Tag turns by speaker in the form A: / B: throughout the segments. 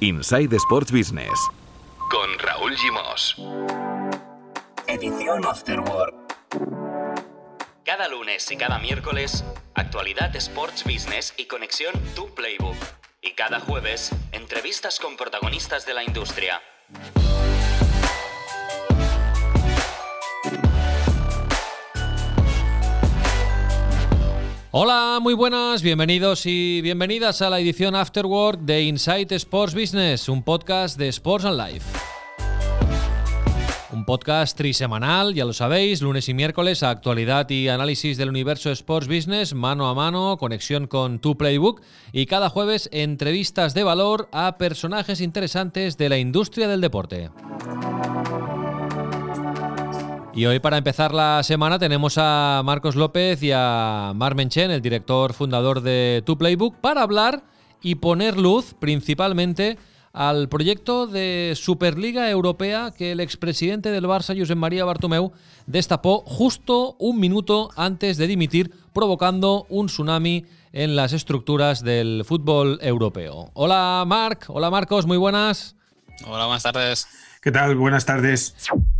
A: Inside Sports Business.
B: Con Raúl Gimos.
C: Edición Afterwork.
D: Cada lunes y cada miércoles, actualidad Sports Business y conexión Tu Playbook. Y cada jueves, entrevistas con protagonistas de la industria.
E: Hola, muy buenas, bienvenidos y bienvenidas a la edición Afterwork de Insight Sports Business, un podcast de Sports and Life. Un podcast trisemanal, ya lo sabéis, lunes y miércoles, actualidad y análisis del universo Sports Business, mano a mano, conexión con tu playbook y cada jueves entrevistas de valor a personajes interesantes de la industria del deporte. Y hoy para empezar la semana tenemos a Marcos López y a Mar Menchen, el director fundador de Tu Playbook, para hablar y poner luz principalmente al proyecto de Superliga Europea que el expresidente del Barça, Josep María Bartomeu, destapó justo un minuto antes de dimitir, provocando un tsunami en las estructuras del fútbol europeo. Hola Marc, hola Marcos, muy buenas.
F: Hola, buenas tardes.
G: ¿Qué tal? Buenas tardes.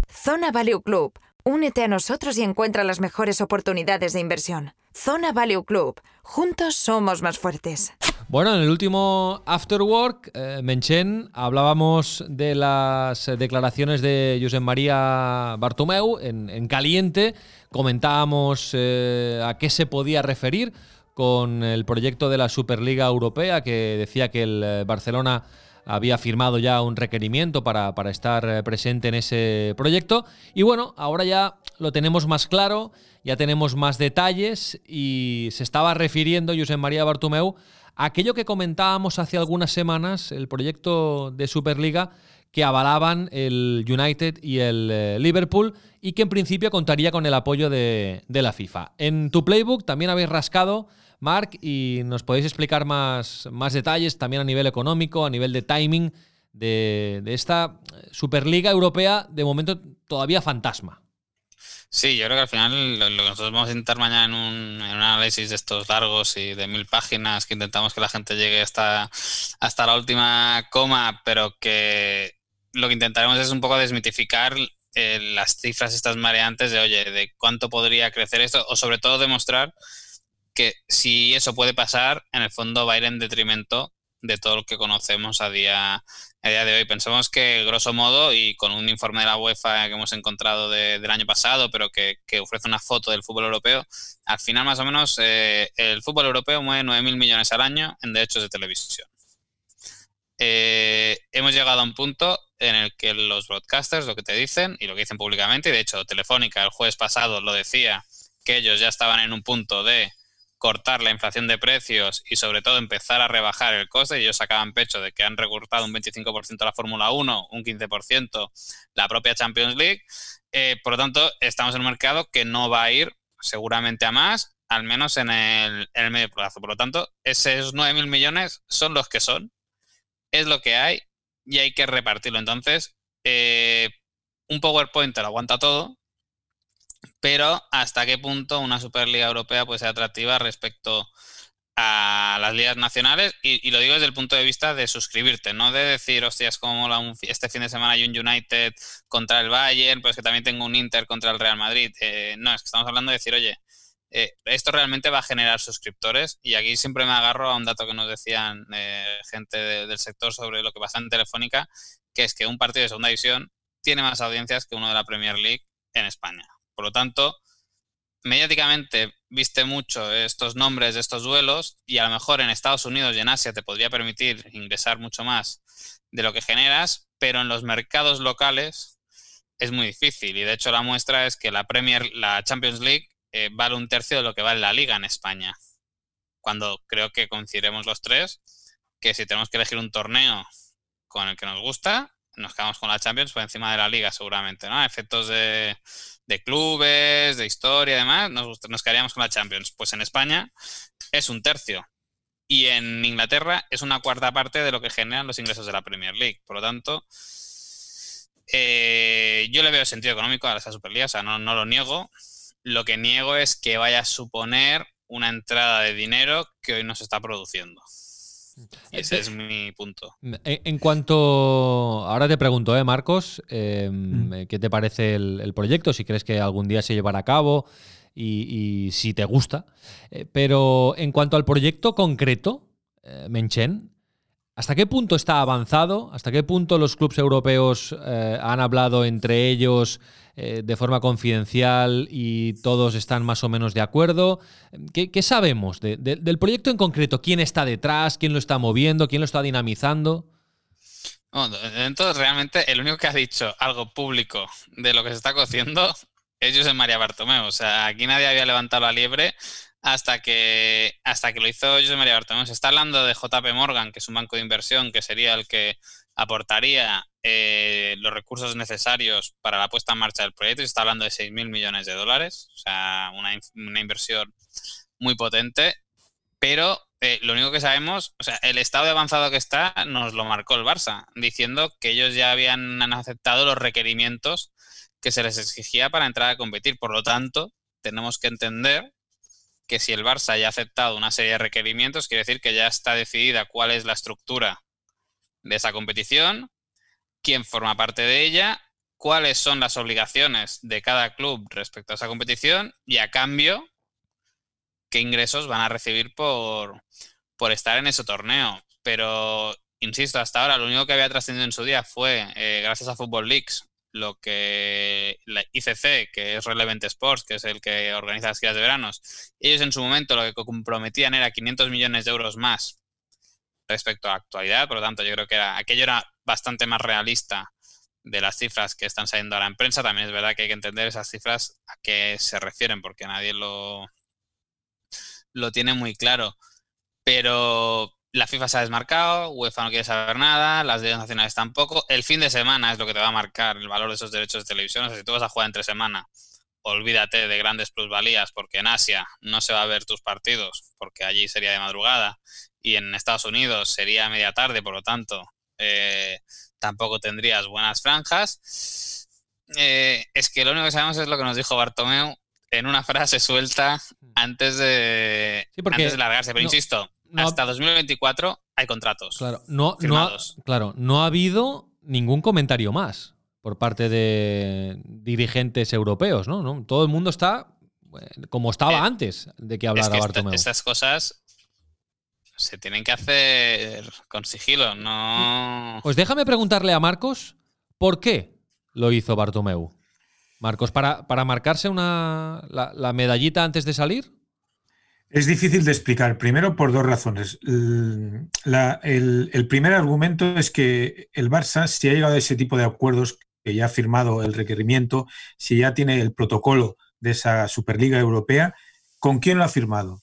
H: Zona Value Club Únete a nosotros y encuentra las mejores oportunidades de inversión. Zona Value Club. Juntos somos más fuertes.
E: Bueno, en el último After Work, eh, Menchen, hablábamos de las declaraciones de Josep María Bartomeu en, caliente. Comentábamos eh, a qué se podía referir con el proyecto de la Superliga Europea, que decía que el eh, Barcelona había firmado ya un requerimiento para, estar eh, presente en ese proyecto. Y bueno, ahora ya lo tenemos más claro, ya tenemos más detalles y se estaba refiriendo José María Bartomeu a aquello que comentábamos hace algunas semanas, el proyecto de Superliga que avalaban el United y el eh, Liverpool y que en principio contaría con el apoyo de, de la FIFA. En tu playbook también habéis rascado Mark, y nos podéis explicar más, más detalles también a nivel económico, a nivel de timing de, esta Superliga Europea, de momento todavía fantasma.
F: Sí, yo creo que al final lo, que nosotros vamos a intentar mañana en un, análisis de estos largos y de mil páginas, que intentamos que la gente llegue hasta, hasta la última coma, pero que lo que intentaremos es un poco desmitificar eh, las cifras estas mareantes de, oye, de cuánto podría crecer esto, o sobre todo demostrar que si eso puede pasar, en el fondo va a ir en detrimento de todo lo que conocemos a día, de hoy. Pensamos que, grosso modo, y con un informe de la UEFA que hemos encontrado del año pasado, pero que, ofrece una foto del fútbol europeo, al final más o menos eh, el fútbol europeo mueve 9.000 millones al año en derechos de televisión. Eh, hemos llegado a un punto en el que los broadcasters lo que te dicen y lo que dicen públicamente, y de hecho Telefónica el jueves pasado lo decía, que ellos ya estaban en un punto de cortar la inflación de precios y sobre todo empezar a rebajar el coste. Ellos sacaban pecho de que han recortado un 25% la Fórmula 1, un 15% la propia Champions League. Eh, por lo tanto, estamos en un mercado que no va a ir seguramente a más, al menos en el, medio plazo. Por lo tanto, esos 9.000 millones son los que son, es lo que hay y hay que repartirlo. Entonces, eh, un PowerPoint te lo aguanta todo, pero hasta qué punto una Superliga Europea puede ser atractiva respecto a las ligas nacionales y, lo digo desde el punto de vista de suscribirte, no de decir, hostias, como este fin de semana hay un United contra el Bayern, pues que también tengo un Inter contra el Real Madrid. Eh, no, es que estamos hablando de decir, oye, eh, esto realmente va a generar suscriptores y aquí siempre me agarro a un dato que nos decían eh, gente del sector sobre lo que pasa en Telefónica, que es que un partido de segunda división tiene más audiencias que uno de la Premier League en España. Por lo tanto, mediáticamente viste mucho estos nombres de estos duelos y a lo mejor en Estados Unidos y en Asia te podría permitir ingresar mucho más de lo que generas, pero en los mercados locales es muy difícil. Y de hecho la muestra es que la Premier, la Champions League, eh, vale un tercio de lo que vale la liga en España. Cuando creo que coincidiremos los tres, que si tenemos que elegir un torneo con el que nos gusta, nos quedamos con la Champions por encima de la liga seguramente, ¿no? Efectos de, de clubes, de historia y demás, nos, nos quedaríamos con la Champions. Pues en España es un tercio. Y en Inglaterra es una cuarta parte de lo que generan los ingresos de la Premier League. Por lo tanto, eh, yo le veo sentido económico a esa Superliga, o sea, no, no lo niego. Lo que niego es que vaya a suponer una entrada de dinero que hoy no se está produciendo. Ese es mi punto.
E: En, cuanto. Ahora te pregunto, ¿eh, Marcos? Em, mm. ¿Qué te parece el, proyecto? Si crees que algún día se llevará a cabo y, si te gusta. Eh, pero en cuanto al proyecto concreto, eh, Menchen, ¿hasta qué punto está avanzado? ¿Hasta qué punto los clubes europeos eh, han hablado entre ellos de forma confidencial y todos están más o menos de acuerdo? ¿Qué, sabemos del proyecto en concreto? ¿Quién está detrás? ¿Quién lo está moviendo? ¿Quién lo está dinamizando?
F: entonces, realmente, el único que ha dicho algo público de lo que se está cociendo ellos en María Bartomeu. O sea, aquí nadie había levantado la liebre hasta que, hasta que lo hizo José María Bartomeu. Se está hablando de JP Morgan, que es un banco de inversión que sería el que aportaría eh, los recursos necesarios para la puesta en marcha del proyecto. Se está hablando de 6.000 millones de dólares, o sea, una, inversión muy potente. Pero eh, lo único que sabemos, o sea, el estado de avanzado que está nos lo marcó el Barça, diciendo que ellos ya habían aceptado los requerimientos que se les exigía para entrar a competir. Por lo tanto, tenemos que entender que si el Barça ya ha aceptado una serie de requerimientos, quiere decir que ya está decidida cuál es la estructura de esa competición, quién forma parte de ella, cuáles son las obligaciones de cada club respecto a esa competición y a cambio qué ingresos van a recibir por, por estar en ese torneo. Pero, insisto, hasta ahora lo único que había trascendido en su día fue, eh, gracias a Football Leagues, lo que la ICC, que es Relevant Sports, que es el que organiza las giras de veranos, ellos en su momento lo que comprometían era 500 millones de euros más respecto a actualidad, por lo tanto yo creo que era, aquello era bastante más realista de las cifras que están saliendo a la prensa. También es verdad que hay que entender esas cifras a qué se refieren, porque nadie lo, lo tiene muy claro. Pero la FIFA se ha desmarcado, UEFA no quiere saber nada, las leyes nacionales tampoco. El fin de semana es lo que te va a marcar el valor de esos derechos de televisión. O sea, si tú vas a jugar entre semana, olvídate de grandes plusvalías, porque en Asia no se va a ver tus partidos, porque allí sería de madrugada, y en Estados Unidos sería media tarde, por lo tanto, eh, tampoco tendrías buenas franjas. Eh, es que lo único que sabemos es lo que nos dijo Bartomeu en una frase suelta mm. antes de, antes de largarse. Pero insisto, hasta 2024 hay contratos.
E: Claro, no, no ha, claro, no ha habido ningún comentario más por parte de dirigentes europeos, ¿no? Todo el mundo está como estaba eh, antes de que hablara Bartomeu.
F: estas cosas se tienen que hacer con sigilo, no.
E: Pues déjame preguntarle a Marcos por qué lo hizo Bartomeu. Marcos, ¿para, para marcarse una, la medallita antes de salir?
C: Es difícil de explicar, primero por dos razones. el, primer argumento es que el Barça, si ha llegado a ese tipo de acuerdos, que ya ha firmado el requerimiento, si ya tiene el protocolo de esa Superliga Europea, ¿con quién lo ha firmado?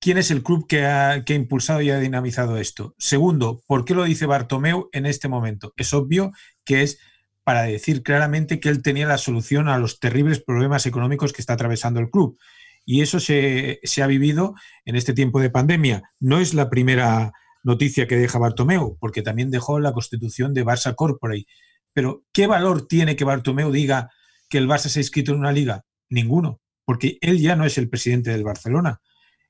C: ¿Quién es el club que ha, impulsado y ha dinamizado esto? Segundo, ¿por qué lo dice Bartomeu en este momento? Es obvio que es para decir claramente que él tenía la solución a los terribles problemas económicos que está atravesando el club y eso se, ha vivido en este tiempo de pandemia. No es la primera noticia que deja Bartomeu, porque también dejó la constitución de Barça Corporate. Pero, ¿qué valor tiene que Bartomeu diga que el Barça se ha inscrito en una liga? Ninguno, porque él ya no es el presidente del Barcelona.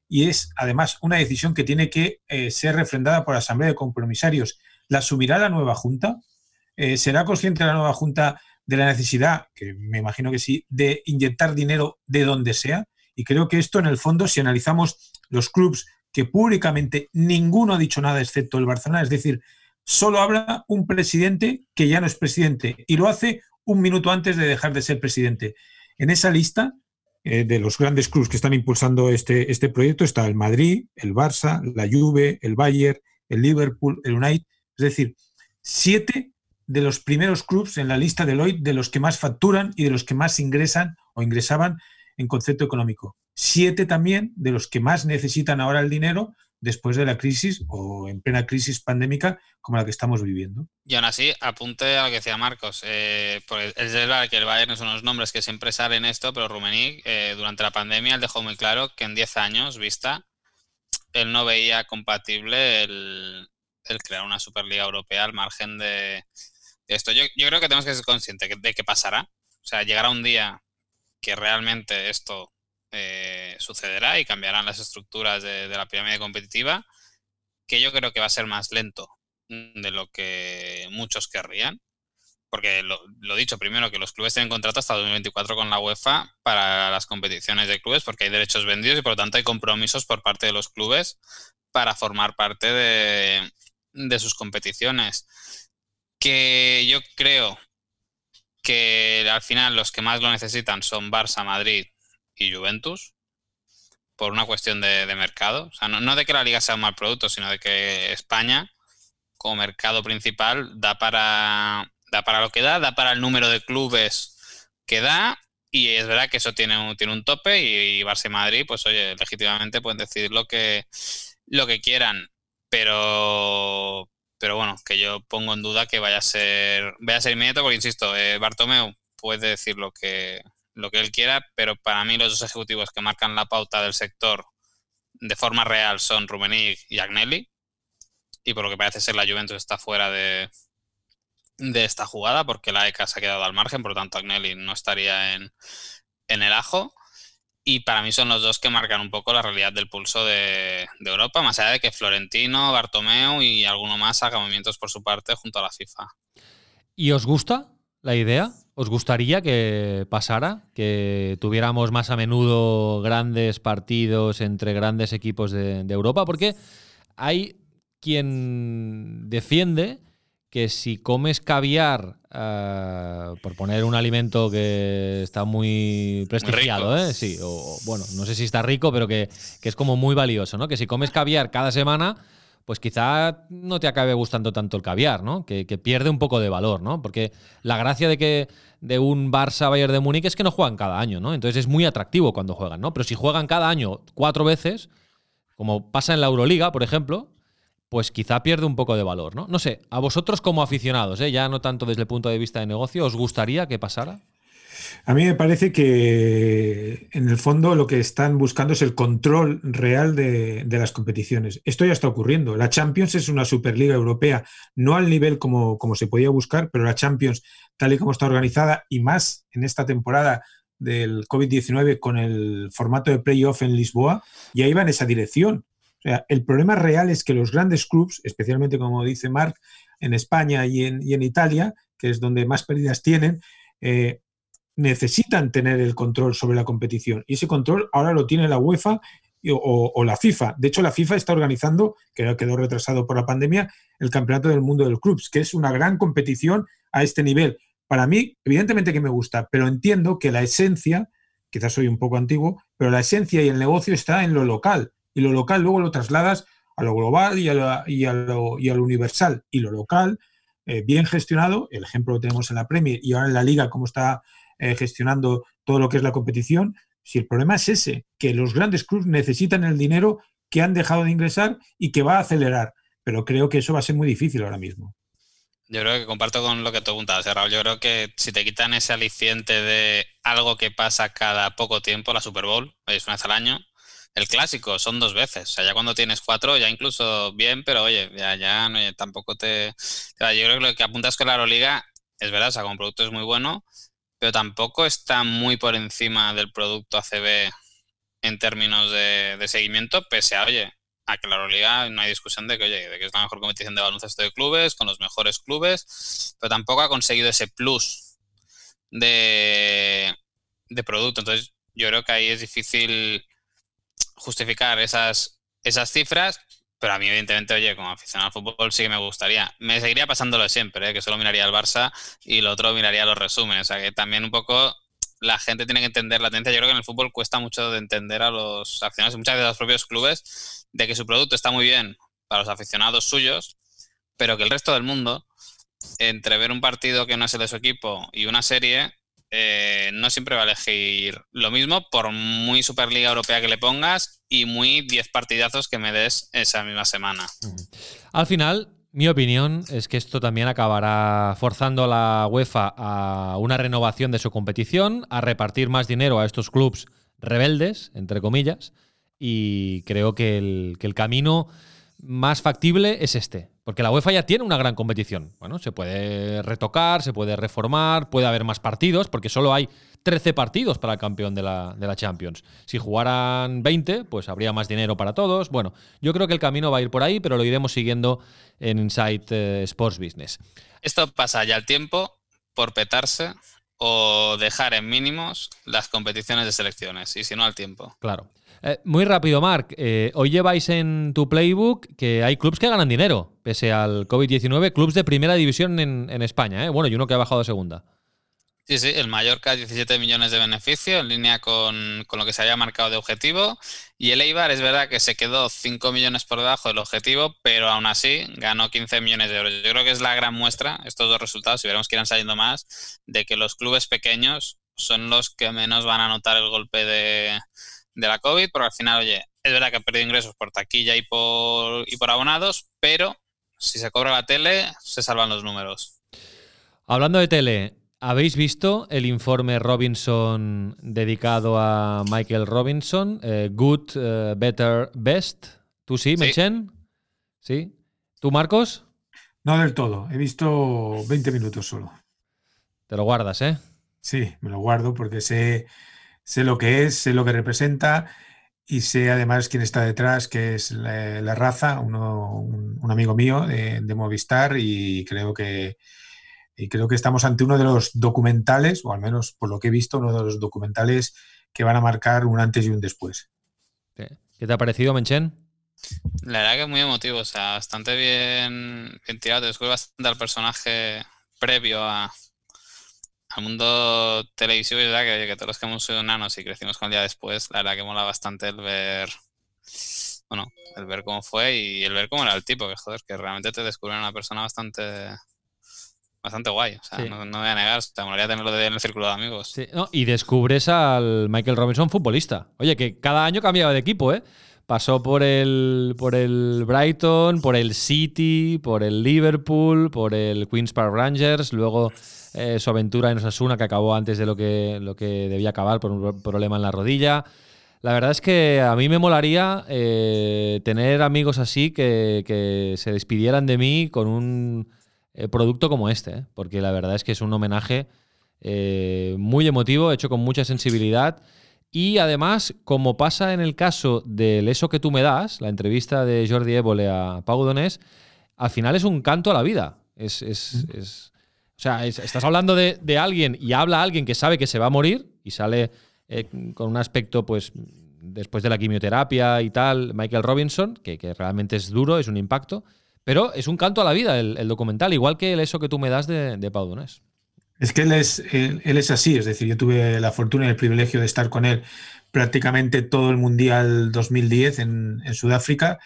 C: Y es, además, una decisión que tiene que eh, ser refrendada por la Asamblea de Compromisarios. ¿La asumirá la nueva Junta? Eh, ¿Será consciente la nueva Junta de la necesidad, que me imagino que sí, de inyectar dinero de donde sea? Y creo que esto, en el fondo, si analizamos los clubes que públicamente ninguno ha dicho nada excepto el Barcelona, es decir, solo habla un presidente que ya no es presidente y lo hace un minuto antes de dejar de ser presidente. En esa lista eh, de los grandes clubes que están impulsando este, este proyecto está el Madrid, el Barça, la Juve, el Bayern, el Liverpool, el United, es decir, siete de los primeros clubes en la lista de Lloyd de los que más facturan y de los que más ingresan o ingresaban en concepto económico. Siete también de los que más necesitan ahora el dinero después de la crisis o en plena crisis pandémica como la que estamos viviendo.
F: Y aún así, apunte a lo que decía Marcos. Eh, es verdad que el Bayern son unos nombres que siempre salen esto, pero Rummenigge eh, durante la pandemia él dejó muy claro que en 10 años vista él no veía compatible el, crear una Superliga Europea al margen de, esto. Yo, yo, creo que tenemos que ser conscientes de que pasará. O sea, llegará un día que realmente esto eh, sucederá y cambiarán las estructuras de, la pirámide competitiva que yo creo que va a ser más lento de lo que muchos querrían. Porque lo, lo dicho, primero que los clubes tienen contrato hasta 2024 con la UEFA para las competiciones de clubes, porque hay derechos vendidos y por lo tanto hay compromisos por parte de los clubes para formar parte de, de sus competiciones. Que yo creo que al final los que más lo necesitan son Barça, Madrid y Juventus, por una cuestión de, mercado. O sea, no, de que la liga sea un mal producto, sino de que España, como mercado principal, da para, da para lo que da, da para el número de clubes que da. Y es verdad que eso tiene un, tiene un tope y, Barça y Madrid, pues oye, legítimamente pueden decidir lo que, lo que quieran. Pero, pero bueno, que yo pongo en duda que vaya a ser, vaya a ser inmediato, porque insisto, eh, Bartomeu puede decir lo que, lo que él quiera, pero para mí los dos ejecutivos que marcan la pauta del sector de forma real son Rummenigge y Agnelli, y por lo que parece ser la Juventus está fuera de, de esta jugada, porque la ECA se ha quedado al margen, por lo tanto Agnelli no estaría en, en el ajo. Y para mí son los dos que marcan un poco la realidad del pulso de, Europa, más allá de que Florentino, Bartomeu y alguno más haga movimientos por su parte junto a la FIFA.
E: ¿Y os gusta la idea? ¿Os gustaría que pasara? ¿Que tuviéramos más a menudo grandes partidos entre grandes equipos de, de Europa? Porque hay quien defiende que si comes caviar, uh, por poner un alimento que está muy prestigiado, ¿eh? Sí, o, bueno, no sé si está rico, pero que, que, es como muy valioso, ¿no? Que si comes caviar cada semana, pues quizá no te acabe gustando tanto el caviar, ¿no? Que, pierde un poco de valor, ¿no? Porque la gracia de que de un Barça Bayern de Múnich es que no juegan cada año, ¿no? Entonces es muy atractivo cuando juegan, ¿no? Pero si juegan cada año cuatro veces, como pasa en la Euroliga, por ejemplo, pues quizá pierde un poco de valor, ¿no? No sé, a vosotros como aficionados, ¿eh? ya no tanto desde el punto de vista de negocio, ¿os gustaría que pasara?
C: A mí me parece que en el fondo lo que están buscando es el control real de, las competiciones. Esto ya está ocurriendo. La Champions es una Superliga Europea, no al nivel como, como se podía buscar, pero la Champions, tal y como está organizada, y más en esta temporada del COVID-19 con el formato de playoff en Lisboa, ya iba en esa dirección. O sea, el problema real es que los grandes clubes, especialmente como dice Marc, en España y en, y en, Italia, que es donde más pérdidas tienen, eh, necesitan tener el control sobre la competición. Y ese control ahora lo tiene la UEFA o, la FIFA. De hecho, la FIFA está organizando, que quedó retrasado por la pandemia, el Campeonato del Mundo del Clubs, que es una gran competición a este nivel. Para mí, evidentemente que me gusta, pero entiendo que la esencia, quizás soy un poco antiguo, pero la esencia y el negocio está en lo local y lo local luego lo trasladas a lo global y a, lo, y a, lo, y a lo, universal. Y lo local, eh, bien gestionado, el ejemplo lo tenemos en la Premier y ahora en la Liga, cómo está eh, gestionando todo lo que es la competición. Si el problema es ese, que los grandes clubes necesitan el dinero que han dejado de ingresar y que va a acelerar. Pero creo que eso va a ser muy difícil ahora mismo.
F: Yo creo que comparto con lo que tú apuntabas, Raúl. Yo creo que si te quitan ese aliciente de algo que pasa cada poco tiempo, la Super Bowl, es una vez al año, el clásico son dos veces. O sea, ya cuando tienes cuatro, ya incluso bien, pero oye, ya, ya no, tampoco te. yo creo que lo que apuntas con la Euroliga es verdad, o sea, como producto es muy bueno, pero tampoco está muy por encima del producto ACB en términos de, seguimiento, pese a, oye, a que la Euroliga no hay discusión de que, oye, de que es la mejor competición de baloncesto de clubes, con los mejores clubes, pero tampoco ha conseguido ese plus de, de producto. Entonces, yo creo que ahí es difícil justificar esas, esas cifras, pero a mí, evidentemente, oye, como aficionado al fútbol sí que me gustaría. Me seguiría pasándolo siempre, ¿eh? que solo miraría el Barça y lo otro miraría los resúmenes. O sea, que también un poco la gente tiene que entender la tendencia. Yo creo que en el fútbol cuesta mucho de entender a los aficionados y muchas veces a los propios clubes de que su producto está muy bien para los aficionados suyos, pero que el resto del mundo, entre ver un partido que no es el de su equipo y una serie, eh, no siempre va a elegir lo mismo, por muy Superliga Europea que le pongas y muy 10 partidazos que me des esa misma semana.
E: Al final, mi opinión es que esto también acabará forzando a la UEFA a una renovación de su competición, a repartir más dinero a estos clubes rebeldes, entre comillas, y creo que el, que el camino más factible es este, Porque la UEFA ya tiene una gran competición. Bueno, se puede retocar, se puede reformar, puede haber más partidos, porque solo hay 13 partidos para el campeón de la, Champions. Si jugaran 20, pues habría más dinero para todos. Bueno, yo creo que el camino va a ir por ahí, pero lo iremos siguiendo en Insight eh, Sports Business.
F: Esto pasa ya al tiempo por petarse o dejar en mínimos las competiciones de selecciones, y si no al tiempo.
E: Claro. Eh, muy rápido, Marc. Eh, hoy lleváis en tu playbook que hay clubes que ganan dinero, pese al COVID-19, clubes de primera división en, en España. ¿eh? Bueno, y uno que ha bajado de segunda.
F: Sí, sí, el Mallorca 17 millones de beneficio en línea con, con, lo que se había marcado de objetivo. Y el Eibar es verdad que se quedó 5 millones por debajo del objetivo, pero aún así ganó 15 millones de euros. Yo creo que es la gran muestra, estos dos resultados, y veremos que irán saliendo más, de que los clubes pequeños son los que menos van a notar el golpe de, de la COVID, porque al final, oye, es verdad que han perdido ingresos por taquilla y por, y por abonados, pero si se cobra la tele, se salvan los números.
E: Hablando de tele, ¿habéis visto el informe Robinson dedicado a Michael Robinson? Eh, good, uh, Better, Best. ¿Tú sí, Mechen? Sí. ¿Tú, Marcos?
C: No del todo. He visto 20 minutos solo.
E: Te lo guardas, ¿eh?
C: Sí, me lo guardo porque sé sé lo que es, sé lo que representa y sé además quién está detrás, que es la, la raza, uno, un, un, amigo mío de, de, Movistar y creo que y creo que estamos ante uno de los documentales, o al menos por lo que he visto, uno de los documentales que van a marcar un antes y un después.
E: ¿Qué te ha parecido, Menchen?
F: La verdad que es muy emotivo, o sea, bastante bien, bien tirado, descubre bastante al personaje previo a, al mundo televisivo es verdad que, que, todos los que hemos sido nanos y crecimos con el día después, la verdad que mola bastante el ver, bueno, el ver cómo fue y el ver cómo era el tipo, que joder, que realmente te descubre una persona bastante bastante guay, o sea, sí. no, no, voy a negar, te molaría tenerlo de, en el círculo de amigos.
E: Sí, no, y descubres al Michael Robinson futbolista. Oye, que cada año cambiaba de equipo, ¿eh? Pasó por el, por el Brighton, por el City, por el Liverpool, por el Queen's Park Rangers, luego eh, su aventura en Osasuna que acabó antes de lo que, lo que debía acabar por un problema en la rodilla. La verdad es que a mí me molaría eh, tener amigos así que, que, se despidieran de mí con un eh, producto como este, ¿eh? porque la verdad es que es un homenaje eh, muy emotivo, hecho con mucha sensibilidad. Y además, como pasa en el caso del Eso que tú me das, la entrevista de Jordi Évole a Pau Donés, al final es un canto a la vida. Es, es, es o sea, estás hablando de, de, alguien y habla alguien que sabe que se va a morir y sale eh, con un aspecto, pues, después de la quimioterapia y tal, Michael Robinson, que, que, realmente es duro, es un impacto, pero es un canto a la vida el, documental, igual que el Eso que tú me das de, de.
C: Es que él es, él, él es así, es decir, yo tuve la fortuna y el privilegio de estar con él prácticamente todo el Mundial 2010 en, en Sudáfrica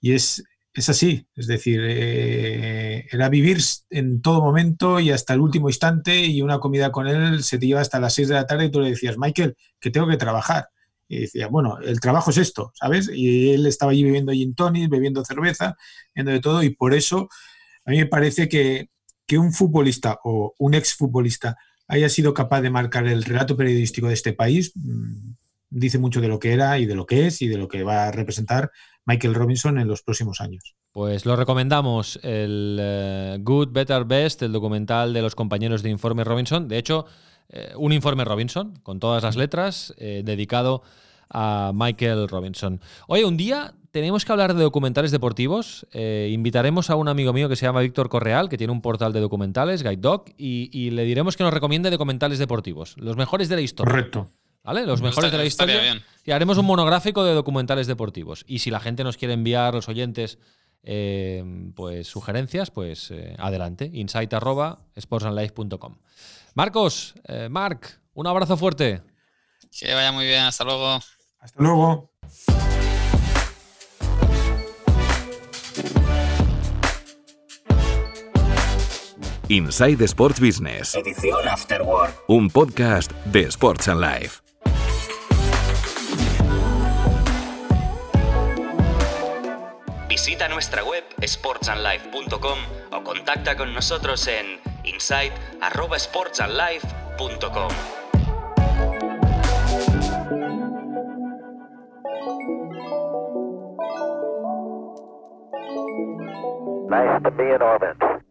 C: y es, es así, es decir, eh, era vivir en todo momento y hasta el último instante y una comida con él se te lleva hasta las 6 de la tarde y tú le decías, Michael, que tengo que trabajar. Y decía, bueno, el trabajo es esto, ¿sabes? Y él estaba allí bebiendo gin tonic, bebiendo cerveza, viendo de todo y por eso a mí me parece que, que un futbolista o un exfutbolista haya sido capaz de marcar el relato periodístico de este país, mmm, dice mucho de lo que era y de lo que es y de lo que va a representar Michael Robinson en los próximos años.
E: Pues lo recomendamos, el uh, Good, Better, Best, el documental de los compañeros de Informe Robinson. De hecho, eh, un Informe Robinson, con todas las letras, eh, dedicado a Michael Robinson. Oye, un día tenemos que hablar de documentales deportivos. Eh, invitaremos a un amigo mío que se llama Víctor Correal, que tiene un portal de documentales, Guide Dog, y, y, le diremos que nos recomiende documentales deportivos, los mejores de la historia.
C: Correcto.
E: ¿Vale? Los mejores
F: Está,
E: de la historia. Y haremos un monográfico de documentales deportivos. Y si la gente nos quiere enviar, los oyentes, eh, pues sugerencias, pues eh, adelante. insight arroba sportsandlife.com. Marcos, eh, Marc, un abrazo fuerte.
F: Que vaya muy bien, hasta luego.
C: Hasta luego.
A: Inside Sports Business.
G: Edición After Work.
A: Un podcast de Sports and Life.
D: Visita nuestra web sportsandlife.com o contacta con nosotros en insight@sportsandlife.com.
G: Nice to be in orbit.